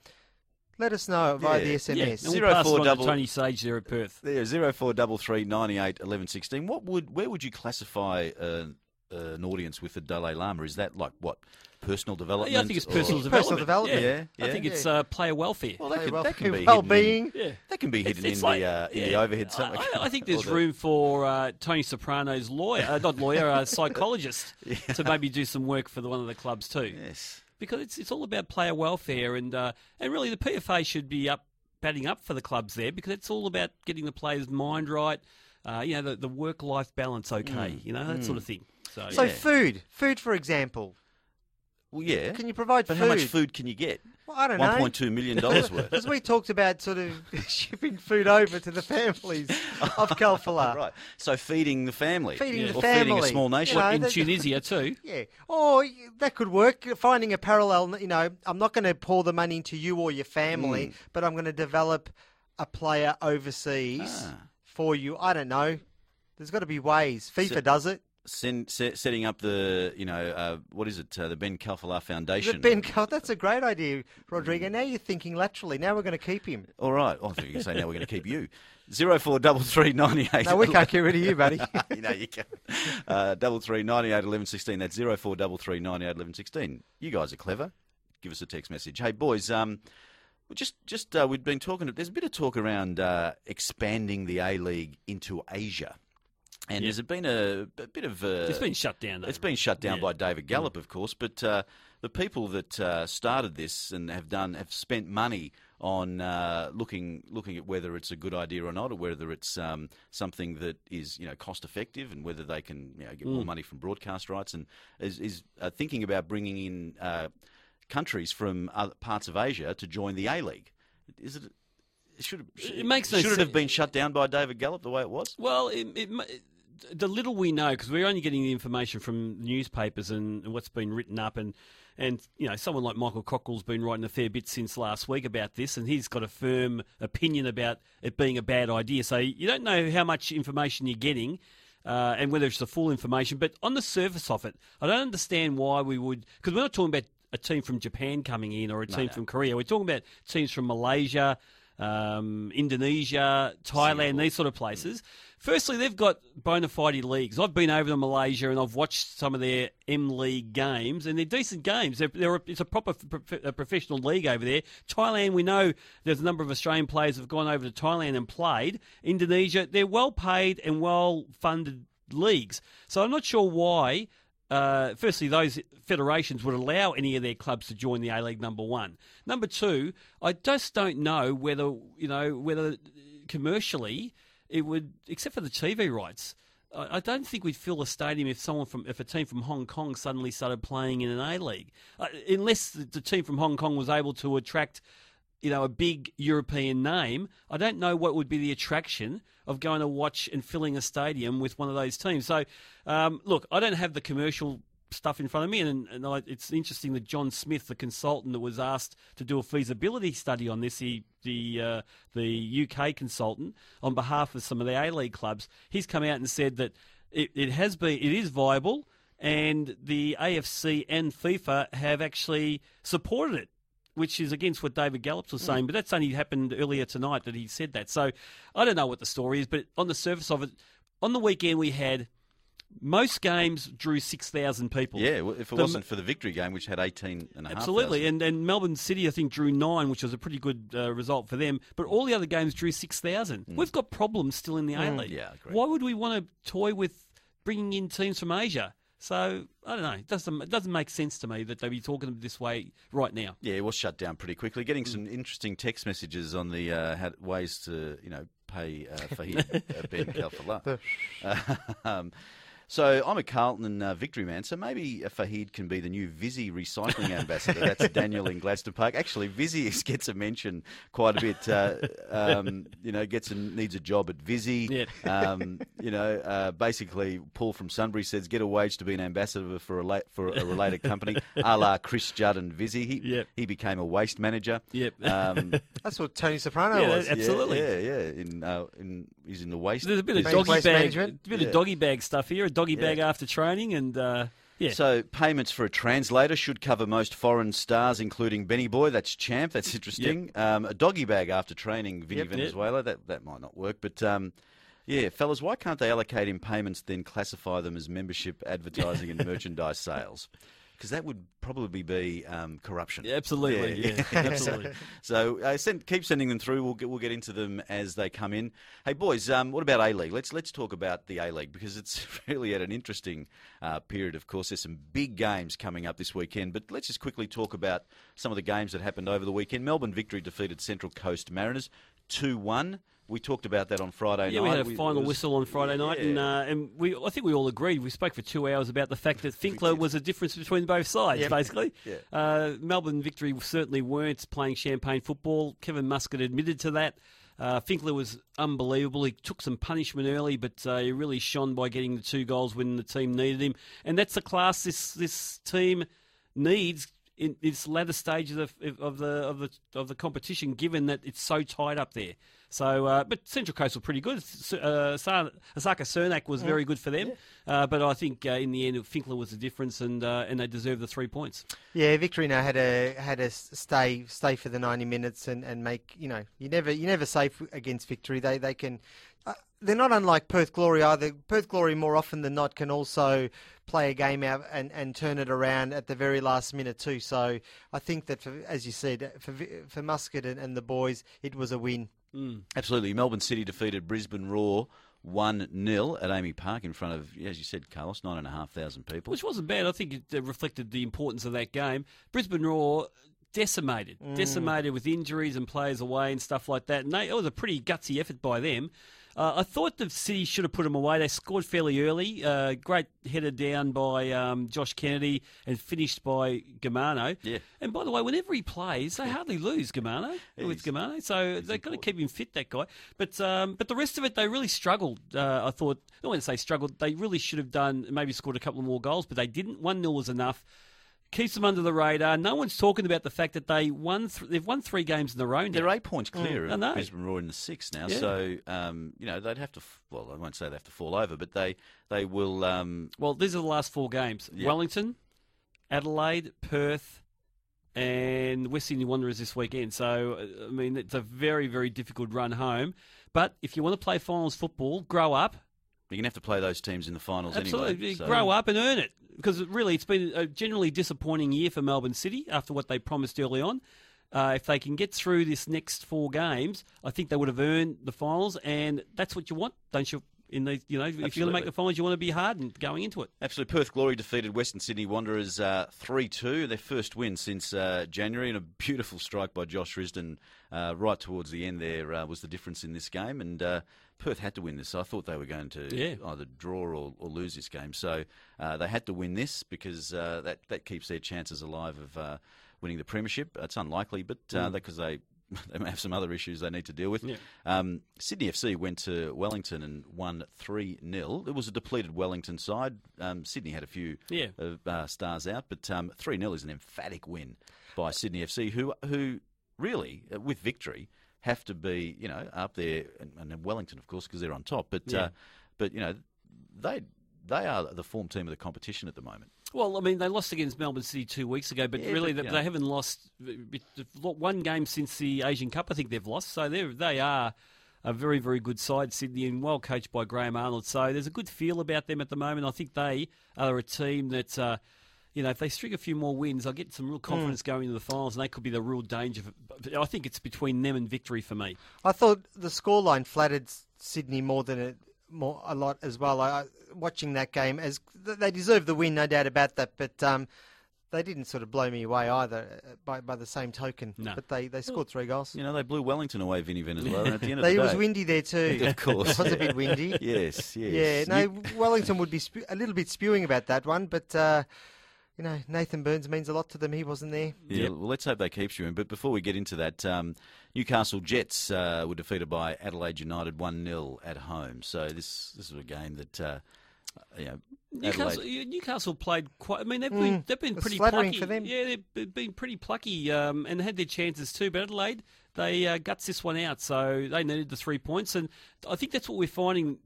F: Let us know via
E: Yeah.
F: the SMS.
G: and
E: Zero
G: we'll pass
E: four
G: on
E: double-
G: to Tony Sage there at Perth.
E: There, zero four double three ninety eight eleven sixteen. What would where would you classify uh, an audience with the Dalai Lama? Is that like what personal development?
G: Yeah, I think it's
E: or-
G: personal
F: Personal
G: development.
F: development.
E: Yeah,
G: I think it's uh, player welfare.
E: Well, that
F: Hey,
E: can,
F: well,
E: that can be
F: well-being.
E: hidden.
G: Yeah.
E: In, that can be hidden
G: It's
E: in
G: like-
E: the uh, in the overhead.
G: I,
E: somewhere.
G: I- I think [laughs] there's room for uh, Tony Soprano's lawyer, uh, not lawyer, uh, [laughs] psychologist, to maybe do some work for the, one of the clubs too.
E: Yes.
G: Because it's it's all about player welfare, and uh, and really the PFA should be up batting up for the clubs there because it's all about getting the players' mind right, uh, you know, the, the work life balance okay, you know that sort of thing. So,
F: So
E: Yeah.
F: food, food for example.
E: Well, yeah.
F: Can you provide
E: but
F: food?
E: how much food can you get?
F: Well, I don't
E: One
F: know.
E: point two million dollars worth. [laughs]
F: Because we talked about sort of [laughs] shipping food over to the families of [laughs] Khalfallah.
E: right. So feeding the family,
F: Feeding
G: the
E: or feeding a small nation.
F: You know,
G: in
F: that-
G: Tunisia too.
F: Yeah. Or that could work. Finding a parallel, you know, I'm not going to pour the money into you or your
E: Mm.
F: family, but I'm going to develop a player overseas
E: Ah.
F: for you. I don't know. There's got to be ways. FIFA
E: So-
F: does it.
E: Send, set, setting up the, you know, uh, what is it? Uh, the Ben Khalfallah Foundation.
F: The Ben Cal- that's a great idea, Rodrigo. Now you're thinking laterally. Now we're going to keep him.
E: All right. Oh, I thought you were going to say now we're going to keep you. [laughs] Zero four double three ninety eight.
F: No, we can't get rid of you, buddy. [laughs]
E: you know you can. Uh, double three ninety eight eleven sixteen. That's zero four double three ninety eight eleven sixteen. You guys are clever. Give us a text message. Hey boys, um, just just uh, we've been talking. There's a bit of talk around uh, expanding the A League into Asia, and
G: Yeah.
E: there's been a, a bit of. Uh,
G: It's been shut down. Though.
E: it's been shut down
G: Yeah.
E: by David Gallop, of course, but uh, the people that uh, started this and have done have spent money on uh, looking looking at whether it's a good idea or not, or whether it's um, something that is you know cost effective, and whether they can you know, get more money from broadcast rights, and is, is uh, thinking about bringing in uh, countries from other parts of Asia to join the A League. Is it? Should
G: It makes no
E: should it have been shut down by David Gallop the way it was?
G: Well, it, it, the little we know, because we're only getting the information from newspapers and, and what's been written up, and and you know someone like Michael Cockerill's been writing a fair bit since last week about this, and he's got a firm opinion about it being a bad idea. So you don't know how much information you're getting. Uh, and whether it's the full information, but on the surface of it, I don't understand why we would, because we're not talking about a team from Japan coming in or a team from Korea. We're talking about teams from Malaysia, um, Indonesia, Thailand, these sort of places. Firstly, they've got bona fide leagues. I've been over to Malaysia and I've watched some of their M League games, and they're decent games. They're, they're a, it's a proper prof- a professional league over there. Thailand, we know there's a number of Australian players have gone over to Thailand and played. Indonesia, they're well paid and well funded leagues. So I'm not sure why. Uh, firstly, those federations would allow any of their clubs to join the A League. Number one. Number two, I just don't know whether you know whether commercially it would, except for the TV rights. I don't think we'd fill a stadium if someone from if a team from Hong Kong suddenly started playing in an A League, uh, unless the, the team from Hong Kong was able to attract, you know, a big European name. I don't know what would be the attraction of going to watch and filling a stadium with one of those teams. So, um, look, I don't have the commercial stuff in front of me, and, and I, it's interesting that John Smith, the consultant that was asked to do a feasibility study on this, he, the uh, the UK consultant on behalf of some of the A League clubs, he's come out and said that it, it has been, it is viable, and the AFC and FIFA have actually supported it which is against what David Gallop was saying. But that's only happened earlier tonight that he said that. So I don't know what the story is, but on the surface of it, on the weekend we had most games drew six thousand people.
E: Yeah, well, if it
G: The-
E: wasn't for the victory game, which had 18 and a half
G: Absolutely, and and Melbourne City I think drew nine, which was a pretty good uh, result for them. But all the other games drew six thousand. We've got problems still in the A League.
E: Mm. yeah.
G: Why would we want to toy with bringing in teams from Asia? So I don't know. It doesn't it doesn't make sense to me that they be talking this way right now.
E: Yeah, it was shut down pretty quickly. Getting
G: Mm.
E: some interesting text messages on the uh, how, ways to you know pay uh, Fahid [laughs] uh, Ben Khalfallah. [laughs] um, so I'm a Carlton and uh, Victory man, so maybe uh, Fahid can be the new Visy recycling [laughs] ambassador. That's Daniel in Gladstone Park. Actually, Visy gets a mention quite a bit. Uh, um, you know, gets a, needs a job at Visy.
G: Yeah.
E: Um, you know, uh, basically, Paul from Sunbury says get a wage to be an ambassador for a la- for a related company, a la Chris Judd and Visy. He,
G: Yep.
E: he became a waste manager.
G: Yep.
E: Um, [laughs]
F: That's what Tony Soprano
G: Yeah,
F: was.
G: Absolutely.
E: Yeah, yeah. yeah. In, uh, in, he's in the waste.
G: There's a bit of doggy bag,
F: management?
G: a bit
E: Yeah.
G: of doggy bag stuff here. Doggy
E: Yeah.
G: bag after training, and uh, Yeah.
E: So payments for a translator should cover most foreign stars, including Benny Boy. That's champ. That's interesting. Um, a doggy bag after training Vinny
F: Yep.
E: Venezuela. That that might not work, but. Um, yeah, fellas, why can't they allocate him payments, then classify them as membership, advertising, and [laughs] merchandise sales? Because that would probably be um, corruption.
G: Yeah, absolutely, yeah, [laughs] absolutely.
E: So uh, send, keep sending them through. We'll get, we'll get into them as they come in. Hey boys, um, what about A League? Let's let's talk about the A League because it's [laughs] really at an interesting uh, period. Of course, there's some big games coming up this weekend. But let's just quickly talk about some of the games that happened over the weekend. Melbourne victory defeated Central Coast Mariners two one. We talked about that on Friday night.
G: Yeah,
E: night.
G: we had a
E: We-
G: final
E: was-
G: whistle on Friday night, and uh, and we I think we all agreed. We spoke for two hours about the fact that Finkler was a difference between both sides, basically. [laughs] Uh, Melbourne victory certainly weren't playing champagne football. Kevin Muscat admitted to that. Uh, Finkler was unbelievable. He took some punishment early, but uh, he really shone by getting the two goals when the team needed him, and that's the class this this team needs in this latter stage of the of the of the of the competition, given that it's so tight up there. So, uh, but Central Coast were pretty good. Uh, Sa- Asaka Cernak was very good for them, uh, but I think uh, in the end, Finkler was the difference, and uh, and they deserve the three points.
F: Yeah, Victorino had a had a stay stay for the ninety minutes and, and make you know you never you never safe against victory. They they can uh, they're not unlike Perth Glory either. Perth Glory more often than not can also play a game out and, and turn it around at the very last minute too. So I think that for, as you said for Vi- for Muscat and, and the boys it was a win.
E: Absolutely. Melbourne City defeated Brisbane Roar 1 0 at AAMI Park in front of, as you said, Carlos, 9,500 people.
G: which wasn't bad. I think it uh, reflected the importance of that game. Brisbane Roar decimated, decimated with injuries and players away and stuff like that. And they, it was a pretty gutsy effort by them. Uh, I thought the City should have put them away. They scored fairly early. Uh, great header down by um, Josh Kennedy and finished by Gamano.
E: Yeah.
G: And by the way, whenever he plays, they hardly lose Gamano with Gamano. So they've got to keep him fit, that guy. But um, but the rest of it, they really struggled. Uh, I thought, I don't want to say struggled. They really should have done, maybe scored a couple of more goals, but they didn't. 1 0 was enough. Keeps them under the radar. No one's talking about the fact that they won. Th- they've won three games in a row now.
E: They're eight points clear
G: I
E: of. Brisbane Roar in the six now,
G: Yeah.
E: so um, you know they'd have to. f- Well, I won't say they have to fall over, but they they will. Um,
G: Well, these are the last four games:
E: Yeah.
G: Wellington, Adelaide, Perth, and West Sydney Wanderers this weekend. So, uh, I mean, it's a very, very difficult run home. But if you want to play finals football, grow up.
E: You're gonna have to play those teams in the finals
G: Absolutely,
E: anyway. so-
G: grow up and earn it. Because really, it's been a generally disappointing year for Melbourne City after what they promised early on. Uh, if they can get through this next four games, I think they would have earned the finals, and that's what you want, don't you? In the, you know, if you're going to make the finals, you want to be hardened going into it.
E: Absolutely. Perth Glory defeated Western Sydney Wanderers uh, 3 2, their first win since uh, January, and a beautiful strike by Josh Risdon uh, right towards the end there uh, was the difference in this game. And uh, Perth had to win this. I thought they were going to
G: Yeah.
E: either draw or, or lose this game. So uh, they had to win this because uh, that, that keeps their chances alive of uh, winning the Premiership. It's unlikely, but uh, because they. [laughs] They may have some other issues they need to deal with.
G: Yeah.
E: Um, Sydney FC went to Wellington and won 3 0. It was a depleted Wellington side. Um, Sydney had a few
G: Yeah.
E: uh, stars out, but 3 0 is an emphatic win by Sydney FC, who, who really, uh, with victory, have to be you know up there, and, and Wellington, of course, because they're on top. But
G: Yeah.
E: uh, but you know they they are the form team of the competition at the moment.
G: Well, I mean, they lost against Melbourne City two weeks ago, but
E: Yeah,
G: really,
E: but,
G: they, they haven't lost one game since the Asian Cup. I think they've lost, so they they are a very very good side, Sydney, and well coached by Graham Arnold. So there's a good feel about them at the moment. I think they are a team that. Uh, you know, if they string a few more wins, I'll get some real confidence going into the finals, and they could be the real danger. For, I think it's between them and victory for me.
F: I thought the scoreline flattered Sydney more than it more a lot as well. I, I, watching that game, as they deserve the win, no doubt about that. But um, they didn't sort of blow me away either. uh, By by the same token,
G: No.
F: but they, they scored three goals.
E: You know, they blew Wellington away, Vinny Venezuela. at the end of
F: They,
E: the
F: it was windy there too. [laughs]
E: Of course.
F: it was a bit windy. [laughs]
E: Yes, yes.
F: Yeah, no,
E: You-
F: Wellington would be spe- a little bit spewing about that one, but uh, you know Nathan Burns means a lot to them. He wasn't there.
E: Yeah,
G: Yep.
E: well, let's hope they keep you in. But before we get into that, um, Newcastle Jets uh, were defeated by Adelaide United 1 0 at home. So this this is a game that, uh, you know,
G: Newcastle, Newcastle played quite. I mean, they've been they've been pretty plucky
F: for them.
G: Yeah, they've been- been pretty plucky um, and had their chances too. But Adelaide, they uh, guts this one out, so they needed the three points, and I think that's what we're finding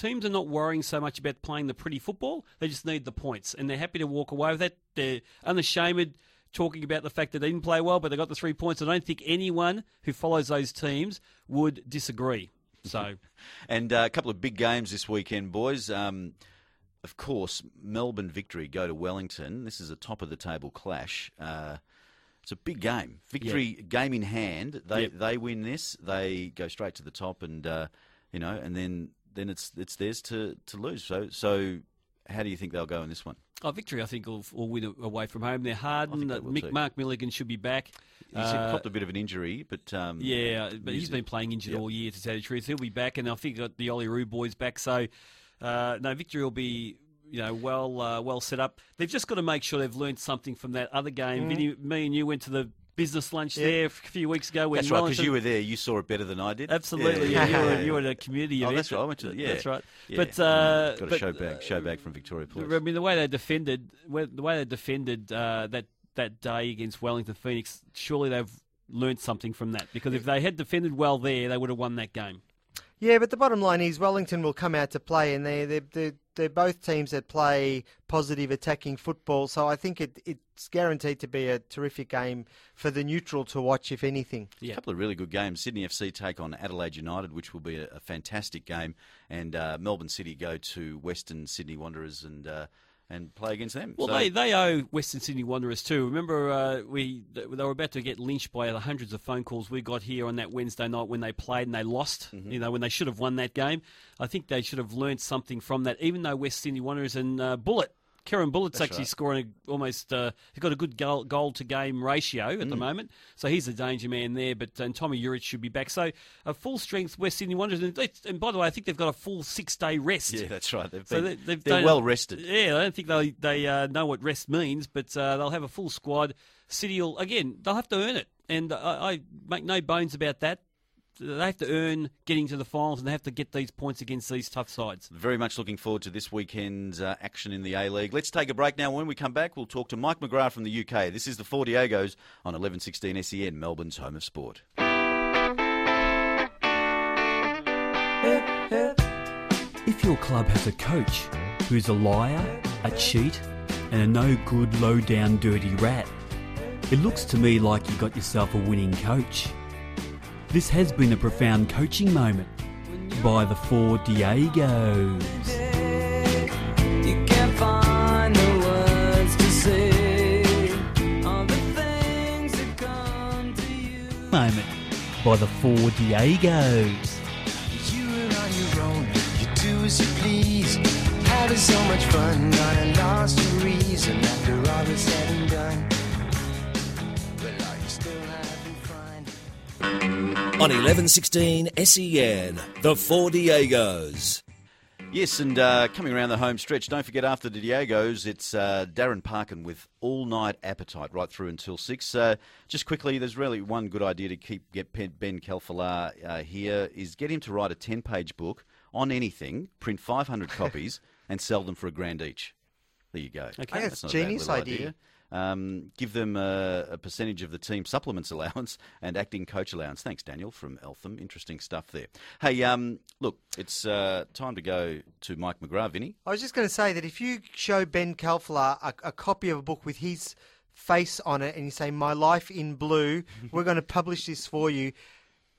G: teams are not worrying so much about playing the pretty football. They just need the points, and they're happy to walk away with that. They're unashamed talking about the fact that they didn't play well, but they got the three points. I don't think anyone who follows those teams would disagree. So, [laughs]
E: And uh, a couple of big games this weekend, boys. Um, of course, Melbourne victory go to Wellington. This is a top of the table clash. Uh, it's a big game. Victory game in hand. They
G: Yep.
E: they win this. They go straight to the top, and uh, you know, and then then it's it's theirs to, to lose. So so, how do you think they'll go in this one?
G: oh, victory, I think, will, will win away from home. They're hardened.
E: they
G: Mick. Mark Milligan should be back.
E: He's
G: Uh,
E: copped a bit of an injury, but um,
G: Yeah, but he's
E: Music.
G: been playing injured
E: Yep.
G: all year, to tell you the truth. He'll be back, and I think got the Ollie Roo boys back. So, uh, no, victory will be, you know, well uh, well set up. They've just got to make sure they've learned something from that other game. Vinny, me and you went to the business lunch there a few weeks ago. When
E: that's right because you were there. You saw it better than I did.
G: Absolutely, yeah, you, were, [laughs] you were at a community
E: Oh, that's right. I went to yeah.
G: That's right.
E: Yeah.
G: But uh,
E: got a
G: but,
E: show back, show back from Victoria Police.
G: I mean, the way they defended, the way they defended uh, that that day against Wellington Phoenix, surely they've learned something from that. Because if they had defended well there, they would have won that game.
F: Yeah, but the bottom line is Wellington will come out to play, and they're they're they're, they're both teams that play positive attacking football. So I think it, it's guaranteed to be a terrific game for the neutral to watch, if anything.
G: Yeah.
E: A couple of really good games. Sydney FC take on Adelaide United, which will be a, a fantastic game, and uh, Melbourne City go to Western Sydney Wanderers and uh, and play against them.
G: Well,
E: So-
G: they, they owe Western Sydney Wanderers too. Remember, uh, we they were about to get lynched by the hundreds of phone calls we got here on that Wednesday night when they played and they lost.
E: Mm-hmm.
G: You know, when they should have won that game. I think they should have learned something from that. Even though West Sydney Wanderers and uh, Bulut. Kerem Bulut's
E: That's
G: actually
E: right.
G: scoring almost. Uh, he's got a good goal, goal to game ratio
E: Mm.
G: at the moment, so he's a danger man there. But and Tomi Juric should be back. So a full strength West Sydney Wanderers, and, and by the way, I think they've got a full six day rest.
E: yeah, that's right. They've
G: So
E: been,
G: they, they've
E: they're well rested.
G: Yeah, I don't think they they uh, know what rest means, but uh, they'll have a full squad. City will again. They'll have to earn it, and I, I make no bones about that. They have to earn getting to the finals, and they have to get these points against these tough sides.
E: Very much looking forward to this weekend's uh, action in the A League. Let's take a break now. When we come back, we'll talk to Mike McGrath from the UK. This is the Four Diegos on 1116 SEN, E Melbourne's home of sport.
H: If your club has a coach who's a liar, a cheat, and a no good, low down, dirty rat, it looks to me like you got yourself a winning coach. This has been a profound coaching moment by the Four Diegos.
I: You can't find the words to say all the things that come to you.
H: Moment by the Four Diegos.
I: You are on your own, you do as you please. Having so much fun, lost your reason after all is said and done.
D: On 1116 SEN, E the Four Diegos.
E: Yes, and uh, coming around the home stretch, don't forget after the Diegos, it's uh, Darren Parkin with all night appetite right through until six. Uh, just quickly, there's really one good idea to keep get Ben- Ben Khalfallah uh, here is get him to write a ten page book on anything, print 500 copies, [laughs] and sell them for a grand each. There you go.
G: Okay.
F: I think it's
E: not
F: a
E: a
F: genius
E: little
F: idea.
E: Um, give them a, a percentage of the team supplements [laughs] allowance and acting coach allowance. Thanks, Daniel from Eltham. Interesting stuff there. Hey, um, look, it's uh, time to go to Mike McGrath, Vinny.
F: I was just going to say that if you show Ben Khalfallah a, a copy of a book with his face on it and you say "My Life in Blue," [laughs] we're going to publish this for you.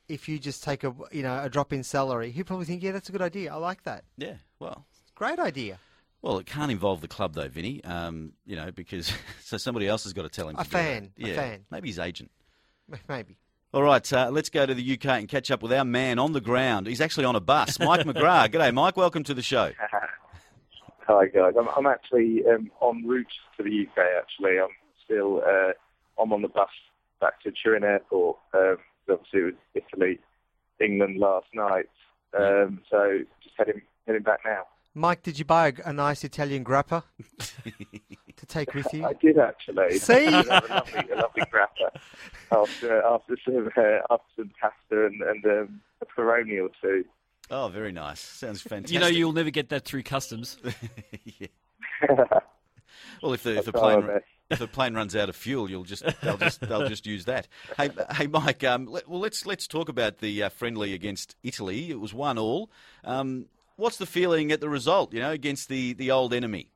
F: If you just take a you know a drop in salary, he'd probably think, "Yeah, that's a good idea. I like that.
E: Yeah, well,
F: Great idea."
E: Well, it can't involve the club though, Vinny. Um, you know, because [laughs] so somebody else has got to tell him.
F: A
E: to do it.
F: fan, a fan.
E: maybe his agent. [laughs]
F: Maybe.
E: All right, uh, let's go to the UK and catch up with our man on the ground. He's actually on a bus, Mike McGrath. [laughs] G'day, Mike. Welcome to the show.
J: Hi guys, I'm, I'm actually um, en route to the UK. Actually, I'm still uh, I'm on the bus back to Turin Airport. Um, obviously, it was Italy, England last night. Um, so just heading heading back now.
F: Mike, did you buy a, a nice Italian grappa [laughs] to take with you?
J: I did actually. [laughs]
F: See?
J: I [laughs] have a lovely, a lovely grappa after after some uh, after some pasta and, and um, a Peroni or two.
E: Oh, very nice. Sounds fantastic.
G: You know, you'll never get that through customs.
E: Well, if the if the
J: I'll try my
E: plane if the plane runs out of fuel, you'll just they'll just they'll just use that. Hey, hey, Mike. Um, let, well, let's let's talk about the uh, friendly against Italy. It was one all. Um, what's the feeling at the result? You know, against the, the old enemy.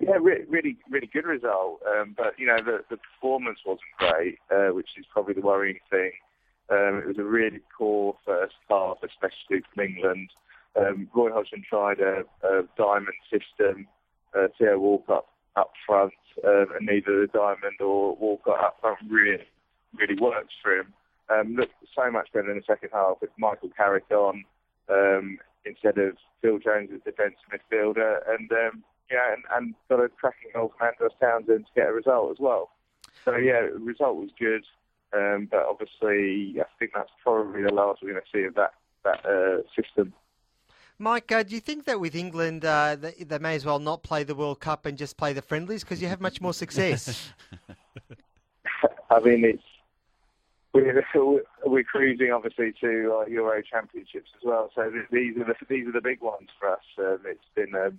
J: Yeah, re- really, really good result. Um, but you know, the, the performance wasn't great, uh, which is probably the worrying thing. Um, it was a really poor first half, especially from England. Um, Roy Hodgson tried a, a diamond system. Uh, Theo Walcott up front, um, and neither the diamond or Walcott up front really, really worked for him. Um, looked so much better in the second half with Michael Carrick on um, instead of Phil Jones as defence midfielder, and um, yeah, and, and got a cracking goal from Andros Townsend to get a result as well. So yeah, the result was good, um, but obviously I think that's probably the last we're going to see of that that uh, system.
F: Mike, uh, do you think that with England, uh, they, they may as well not play the World Cup and just play the friendlies because you have much more success? [laughs]
J: I mean, it's we're, we're cruising obviously to uh, Euro Championships as well. So these are the these are the big ones for us. Um, it's been um,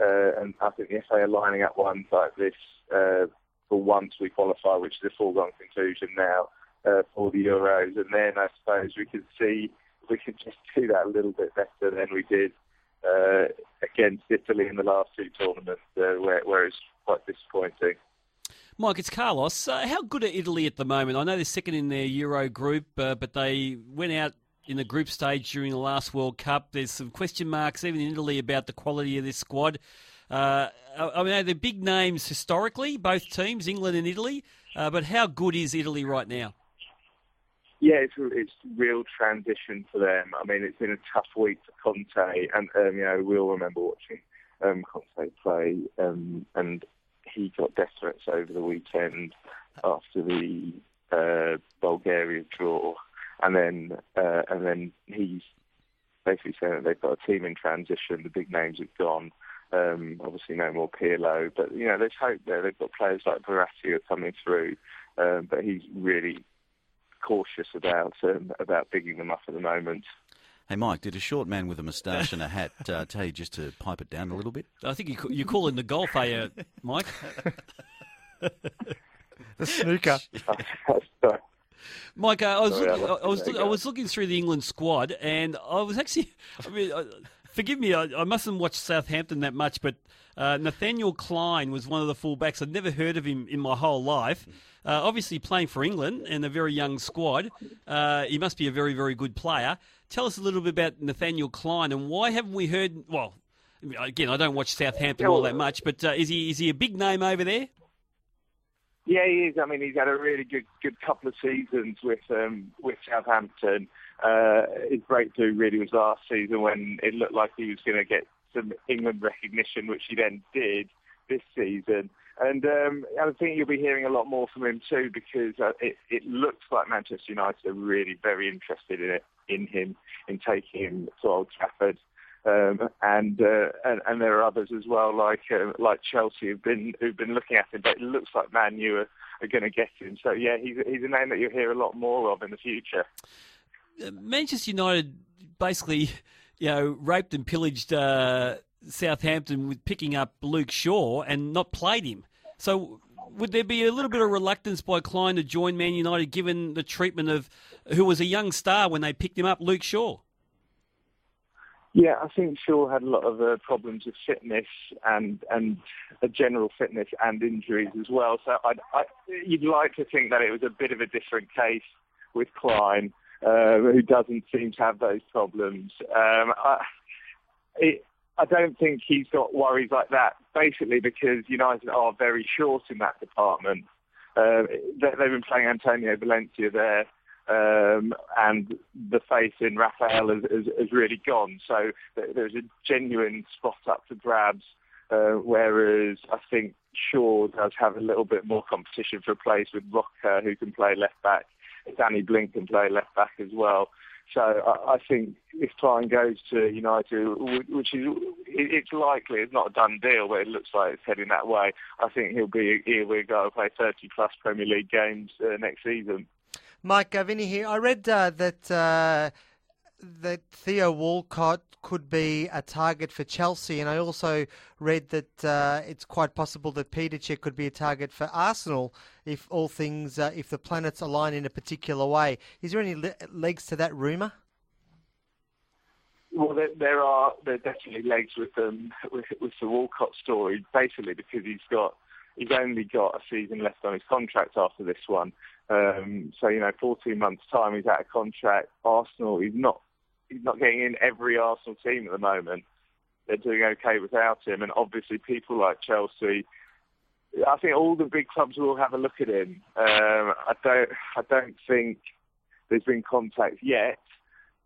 J: uh, and I think the FA are lining up ones like this uh, for once we qualify, which is a foregone conclusion now uh, for the Euros. And then I suppose we could see we could just do that a little bit better than we did uh, against Italy in the last two tournaments, uh, where, where it's quite disappointing.
G: Mike, it's Carlos. Uh, how good are Italy at the moment? I know they're second in their Euro group, uh, but they went out in the group stage during the last World Cup. There's some question marks even in Italy about the quality of this squad. Uh, I mean, they're big names historically, both teams, England and Italy. Uh, but how good is Italy right now?
J: Yeah, it's it's real transition for them. I mean, it's been a tough week for Conte, and um, you know we all remember watching um, Conte play, um, and he got death threats over the weekend after the uh, Bulgaria draw, and then uh, and then he's basically saying that they've got a team in transition. The big names have gone. Um, obviously, no more Pirlo, but you know there's hope there. They've got players like Verratti coming through, um, but he's really cautious about um, about bigging them up at the moment.
E: Hey, Mike, did a short man with a moustache and a hat uh, [laughs] tell you just to pipe it down a little bit?
G: I think you, you're calling the golf, are you, Mike? [laughs]
F: the snooker. [laughs]
G: Mike, uh, I was Sorry, looking, I, I, was I was looking through the England squad, and I was actually, I mean, uh, forgive me, I, I, mustn't watch Southampton that much, but uh, Nathaniel Clyne was one of the fullbacks. I'd never heard of him in my whole life. Uh, obviously, playing for England and a very young squad, uh, he must be a very, very good player. Tell us a little bit about Nathaniel Clyne and why haven't we heard? Well, again, I don't watch Southampton all that much, but uh, is he is he a big name over there?
J: Yeah, he is. I mean, he's had a really good good couple of seasons with um, with Southampton. Uh, his breakthrough really was last season when it looked like he was going to get some England recognition, which he then did this season. And um, I think you'll be hearing a lot more from him too because uh, it, it looks like Manchester United are really very interested in it, in him, in taking him to Old Trafford. Um, and, uh, and and there are others as well, like uh, like Chelsea, who've been who've been looking at him. But it looks like Man U are, are going to get him. So yeah, he's he's a name that you'll hear a lot more of in the future.
G: Uh, Manchester United basically, you know, raped and pillaged uh, Southampton with picking up Luke Shaw and not played him. So would there be a little bit of reluctance by Clyne to join Man United given the treatment of who was a young star when they picked him up, Luke Shaw?
J: Yeah, I think Shaw had a lot of uh, problems with fitness and and a general fitness and injuries as well. So I'd, I, you'd like to think that it was a bit of a different case with Clyne, uh, who doesn't seem to have those problems. Um, I, I don't think he's got worries like that, basically because United are very short in that department. Uh, they've been playing Antonio Valencia there, um, and the faith in Rafael has, has, has, really gone. So there's a genuine spot up for grabs, uh, whereas I think Shaw does have a little bit more competition for a place with Roca, who can play left back. Danny Blind can play left back as well. So I, I think if Clyne goes to United, which is it's likely, it's not a done deal, but it looks like it's heading that way. I think he'll be here. We're going to play 30 plus Premier League games uh, next season.
F: Mike Vinny here. I read uh, that uh, that Theo Walcott could be a target for Chelsea, and I also read that uh, it's quite possible that Peter Cech could be a target for Arsenal if all things, uh, if the planets align in a particular way. Is there any le- legs to that rumour?
J: Well, there, there are there are definitely legs with um with, with the Walcott story, basically because he's got he's only got a season left on his contract after this one. Um, so you know, 14 months time, he's out of contract. Arsenal, he's not he's not getting in every Arsenal team at the moment. They're doing okay without him, and obviously people like Chelsea. I think all the big clubs will have a look at him. Um, I don't I don't think there's been contact yet,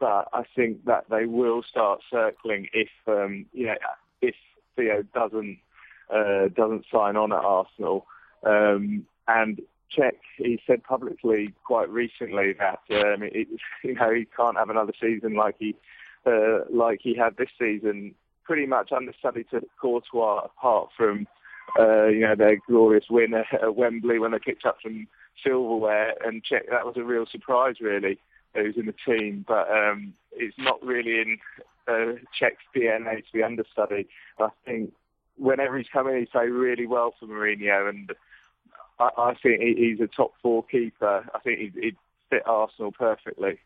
J: but I think that they will start circling if um, you know if Theo doesn't uh, doesn't sign on at Arsenal. Um, and Cech, he said publicly quite recently that um, it, [laughs] you know he can't have another season like he uh, like he had this season. Pretty much understudy to Courtois, apart from uh, you know their glorious win at Wembley when they picked up some silverware, and Cech, that was a real surprise really. Who's in the team, but um, it's not really in uh, Cech's DNA to be understudy. I think whenever he's come in, he's played really well for Mourinho, and I, I think he's a top four keeper. I think he'd, he'd fit Arsenal perfectly.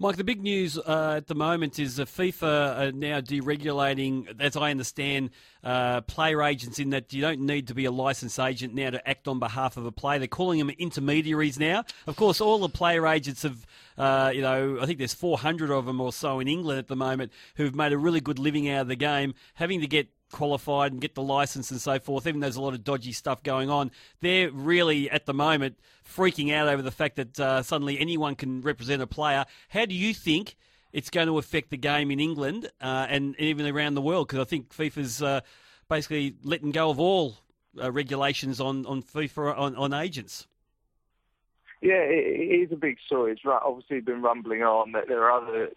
G: Mike, the big news uh, at the moment is that FIFA are now deregulating, as I understand, uh, player agents in that you don't need to be a licensed agent now to act on behalf of a player. They're calling them intermediaries now. Of course, all the player agents have, uh, you know, I think there's 400 of them or so in England at the moment who've made a really good living out of the game, having to get qualified and get the license and so forth, even though there's a lot of dodgy stuff going on, they're really at the moment freaking out over the fact that uh, suddenly anyone can represent a player. How do you think it's going to affect the game in England uh, and even around the world? Because I think FIFA's uh, basically letting go of all uh, regulations on, on FIFA on, on agents.
J: Yeah, it, is a big story. It's right, obviously been rumbling on that there are other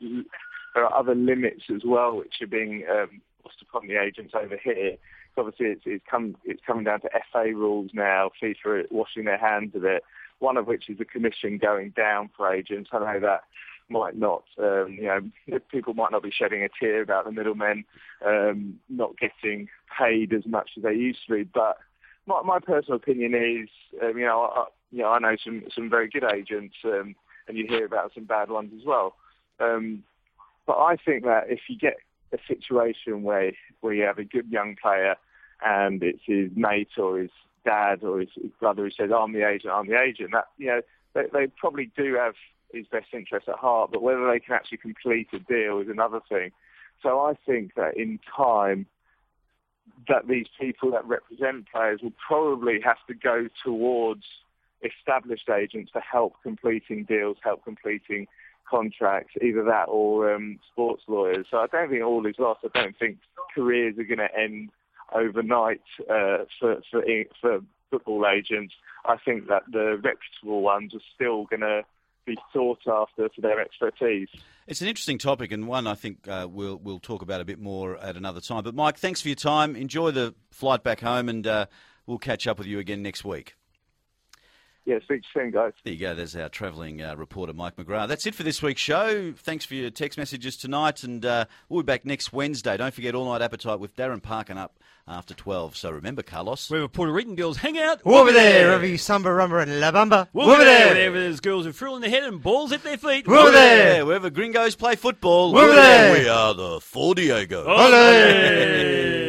J: there are other limits as well which are being um, forced upon the agents over here. Obviously, it's, it's come it's coming down to FA rules now. FIFA washing their hands of it. One of which is the commission going down for agents. I know that might not, um, you know, people might not be shedding a tear about the middlemen um, not getting paid as much as they used to be. But my, my personal opinion is, um, you know, I, you know, I know some some very good agents, um, and you hear about some bad ones as well. Um, but I think that if you get a situation where where you have a good young player and it's his mate or his dad or his, his brother who says, oh, "I'm the agent, I'm the agent." That you know, they, they probably do have his best interest at heart, but whether they can actually complete a deal is another thing. So I think that in time, that these people that represent players will probably have to go towards established agents to help completing deals, help completing contracts, either that or um, sports lawyers. So I don't think all is lost. I don't think careers are going to end overnight uh, for, for for football agents. I think that the reputable ones are still going to be sought after for their expertise.
E: It's an interesting topic and one I think uh, we'll we'll talk about a bit more at another time. But Mike, thanks for your time. Enjoy the flight back home, and uh, we'll catch up with you again next week.
J: Yeah, speak soon, guys.
E: There you go. There's our travelling uh, reporter, Mike McGrath. That's it for this week's show. Thanks for your text messages tonight, and uh, we'll be back next Wednesday. Don't forget All Night Appetite with Darren Parkin up after 12. So remember, Carlos.
G: Where Puerto Rican girls hang out.
F: We'll be there. Wherever you samba, rumba, and la bamba.
G: We'll,
F: We'll
G: be
F: be
G: there.
F: there.
G: Wherever there's girls with frill in their head and balls at their feet.
F: We'll be there.
E: Yeah, wherever gringos play football.
F: We'll be there.
E: We are the Four Diego.
G: Olé!